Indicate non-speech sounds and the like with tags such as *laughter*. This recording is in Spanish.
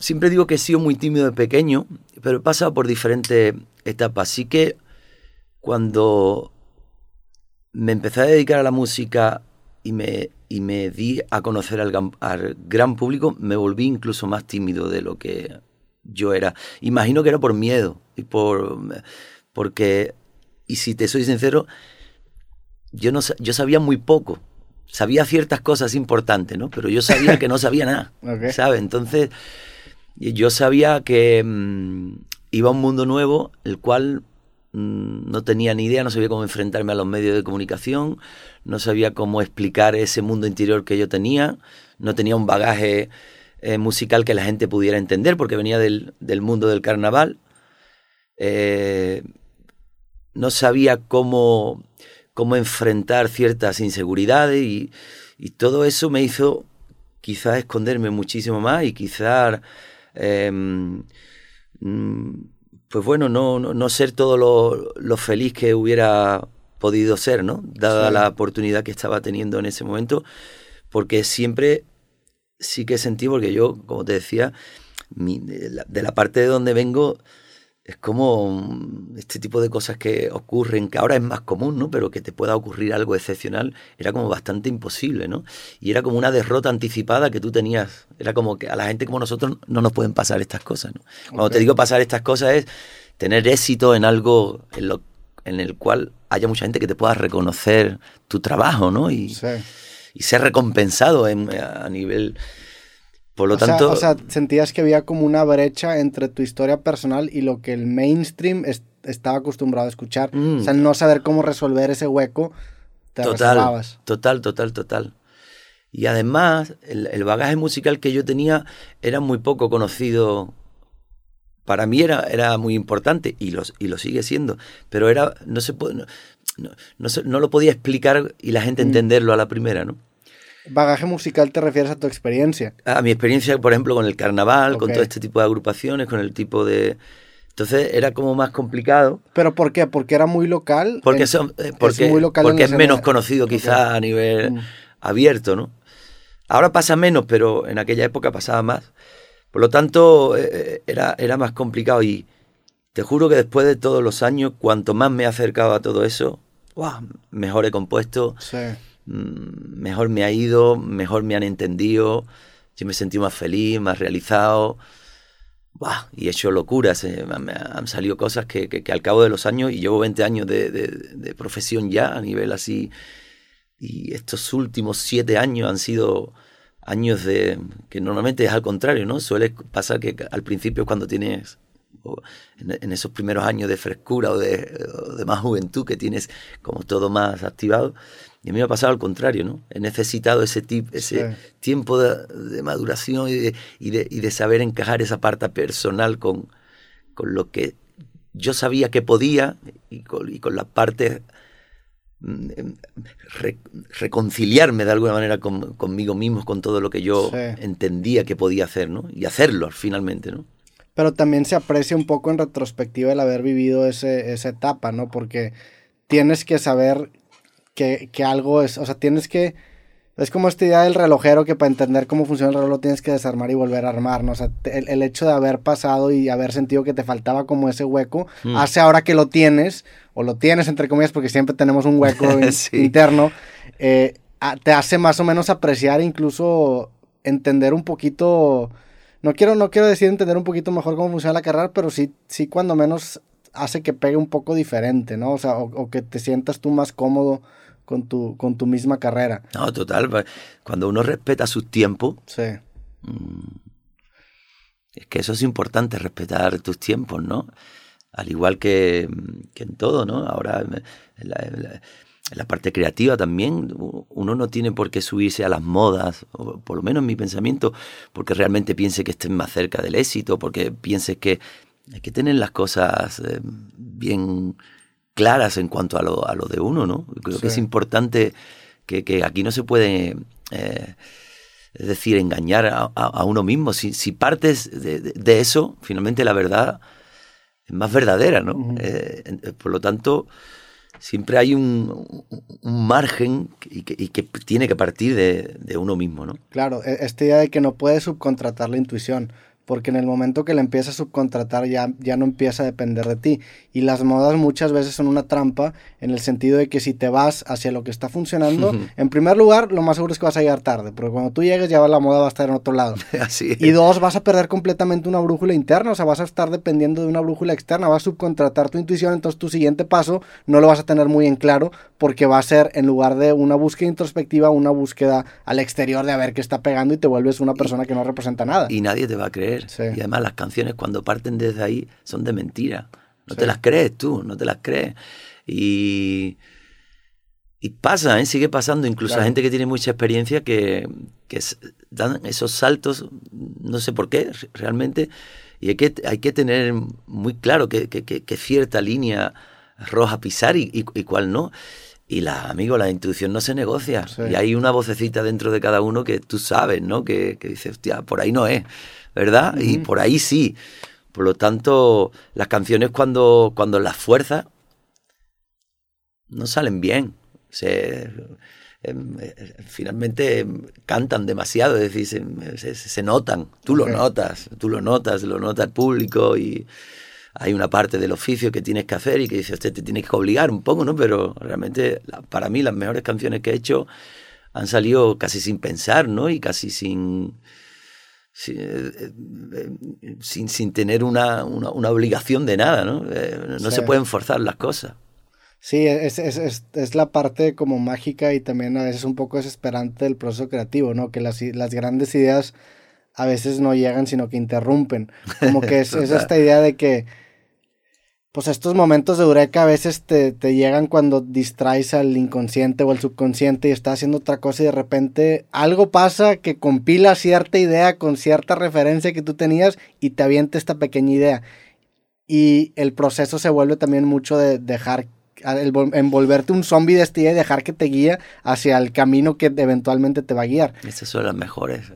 siempre digo que he sido muy tímido de pequeño, pero he pasado por diferentes etapas. Así que cuando me empecé a dedicar a la música y me, y me di a conocer al, al gran público, me volví incluso más tímido de lo que yo era. Imagino que era por miedo y por porque y si te soy sincero, yo no yo sabía muy poco. Sabía ciertas cosas importantes, ¿no? Pero yo sabía que no sabía nada, *laughs* ¿sabes? Entonces, yo sabía que mm, iba a un mundo nuevo, el cual mm, no tenía ni idea, no sabía cómo enfrentarme a los medios de comunicación, no sabía cómo explicar ese mundo interior que yo tenía, no tenía un bagaje eh, musical que la gente pudiera entender, porque venía del, mundo del carnaval. Eh, no sabía cómo, cómo enfrentar ciertas inseguridades y, todo eso me hizo quizás esconderme muchísimo más y quizás, em, pues bueno, no, no, ser todo lo, feliz que hubiera podido ser, ¿no? Dada la oportunidad que estaba teniendo en ese momento, porque siempre sí que sentí, porque yo, como te decía, de la parte de donde vengo, es como este tipo de cosas que ocurren, que ahora es más común, ¿no? Pero que te pueda ocurrir algo excepcional, era como bastante imposible, ¿no? Y era como una derrota anticipada que tú tenías. Era como que a la gente como nosotros no nos pueden pasar estas cosas, ¿no? Cuando te digo pasar estas cosas es tener éxito en algo en, lo, en el cual haya mucha gente que te pueda reconocer tu trabajo, ¿no? Y, y ser recompensado a nivel por lo tanto... o sea, sentías que había como una brecha entre tu historia personal y lo que el mainstream estaba acostumbrado a escuchar. O sea, mm. no saber cómo resolver ese hueco, te total, Total, total, total. Y además, el, bagaje musical que yo tenía era muy poco conocido. Para mí era, era muy importante y, los, y lo sigue siendo, pero era no se, no, no, no, lo podía explicar y la gente mm. entenderlo a la primera, ¿no? Bagaje musical te refieres a tu experiencia. A mi experiencia, por ejemplo, con el carnaval, con todo este tipo de agrupaciones, con el tipo de... Entonces era como más complicado. ¿Pero por qué? ¿Porque era muy local? Porque, son, eh, porque es, muy local porque es menos conocido quizás a nivel mm. abierto, ¿no? Ahora pasa menos, pero en aquella época pasaba más. Por lo tanto, eh, eh, era, era más complicado y te juro que después de todos los años, cuanto más me he acercado a todo eso, mejor he compuesto. Sí mejor me ha ido, mejor me han entendido, yo me sentí más feliz, más realizado. y he hecho locuras, eh, han salido cosas que, al cabo de los años, y llevo 20 años de, profesión ya a nivel así, y estos últimos 7 años han sido años de que normalmente es al contrario, ¿no? Suele pasar que al principio cuando tienes en, esos primeros años de frescura o de, más juventud que tienes como todo más activado, y a mí me ha pasado al contrario, ¿no? He necesitado ese, tip, ese tiempo de, maduración y de, y, de, y de, saber encajar esa parte personal con, con lo que yo sabía que podía y con, y con la parte mm, em, reconciliarme de alguna manera conmigo mismo, con todo lo que yo entendía que podía hacer, ¿no? Y hacerlo finalmente, ¿no? Pero también se aprecia un poco en retrospectiva el haber vivido ese, esa etapa, ¿no? Porque tienes que saber que, algo es, o sea, tienes que, es como esta idea del relojero que para entender cómo funciona el reloj lo tienes que desarmar y volver a armar, ¿no? O sea, el, hecho de haber pasado y haber sentido que te faltaba como ese hueco, mm. hace ahora que lo tienes, o lo tienes entre comillas, porque siempre tenemos un hueco *laughs* interno, eh, te hace más o menos apreciar, incluso entender un poquito, no quiero, no quiero decir entender un poquito mejor cómo funciona la carrera, pero sí, sí cuando menos hace que pegue un poco diferente, ¿no? O sea, o que te sientas tú más cómodo con tu, con tu misma carrera. No, total. Cuando uno respeta su tiempo. Sí. Mm, es que eso es importante, respetar tus tiempos, ¿no? Al igual que, en todo, ¿no? Ahora, en la, parte creativa también, uno no tiene por qué subirse a las modas, o por lo menos en mi pensamiento, porque realmente piense que estés más cerca del éxito, porque pienses que hay que tener las cosas eh, bien claras en cuanto a lo, a lo de uno, ¿no? Creo que es importante que, aquí no se puede, eh, es decir, engañar a, uno mismo. Si, si partes de, eso, finalmente la verdad es más verdadera, ¿no? Eh, eh, por lo tanto, siempre hay un, margen y que, y que, tiene que partir de, uno mismo, ¿no? Claro, e, esta idea de que no puedes subcontratar la intuición porque en el momento que le empieza a subcontratar ya, ya no empieza a depender de ti. Y las modas muchas veces son una trampa en el sentido de que si te vas hacia lo que está funcionando, en primer lugar, lo más seguro es que vas a llegar tarde, porque cuando tú llegues ya la moda va a estar en otro lado. *laughs* Así Y dos, vas a perder completamente una brújula interna, o sea, vas a estar dependiendo de una brújula externa, vas a subcontratar tu intuición, entonces tu siguiente paso no lo vas a tener muy en claro, porque va a ser, en lugar de una búsqueda introspectiva, una búsqueda al exterior de a ver qué está pegando y te vuelves una persona que no representa nada. Y nadie te va a creer. Y además las canciones cuando parten desde ahí son de mentira. No te las crees tú, no te las crees. Y, y pasa, ¿eh? sigue pasando. Incluso a gente que tiene mucha experiencia que, que dan esos saltos, no sé por qué realmente. Y hay que, hay que tener muy claro que, que, cierta línea roja pisar y, y, cuál no. Y la, amigo, la intuición no se negocia. Y hay una vocecita dentro de cada uno que tú sabes, ¿no? Que, que dice, hostia, por ahí no es. ¿Verdad? Y por ahí sí. Por lo tanto, las canciones cuando, cuando las fuerzas no salen bien. Se, em, eh, finalmente cantan demasiado, es decir, se, notan, tú lo notas, tú lo notas, lo nota el público y hay una parte del oficio que tienes que hacer y que dices, usted te tienes que obligar un poco, ¿no? Pero realmente para mí las mejores canciones que he hecho han salido casi sin pensar, ¿no? Y casi sin, eh, eh, sin, sin, tener una, una, obligación de nada, ¿no? Eh, no se pueden forzar las cosas. Sí, es, es, es, es, la parte como mágica y también a veces un poco desesperante del proceso creativo, ¿no? Que las, las grandes ideas a veces no llegan, sino que interrumpen. Como que es *laughs* esta idea de que pues estos momentos de eureka a veces te, llegan cuando distraes al inconsciente o al subconsciente y estás haciendo otra cosa y de repente algo pasa que compila cierta idea con cierta referencia que tú tenías y te avienta esta pequeña idea. Y el proceso se vuelve también mucho de dejar, envolverte un zombie de esta idea y dejar que te guíe hacia el camino que eventualmente te va a guiar. Esas son las mejores.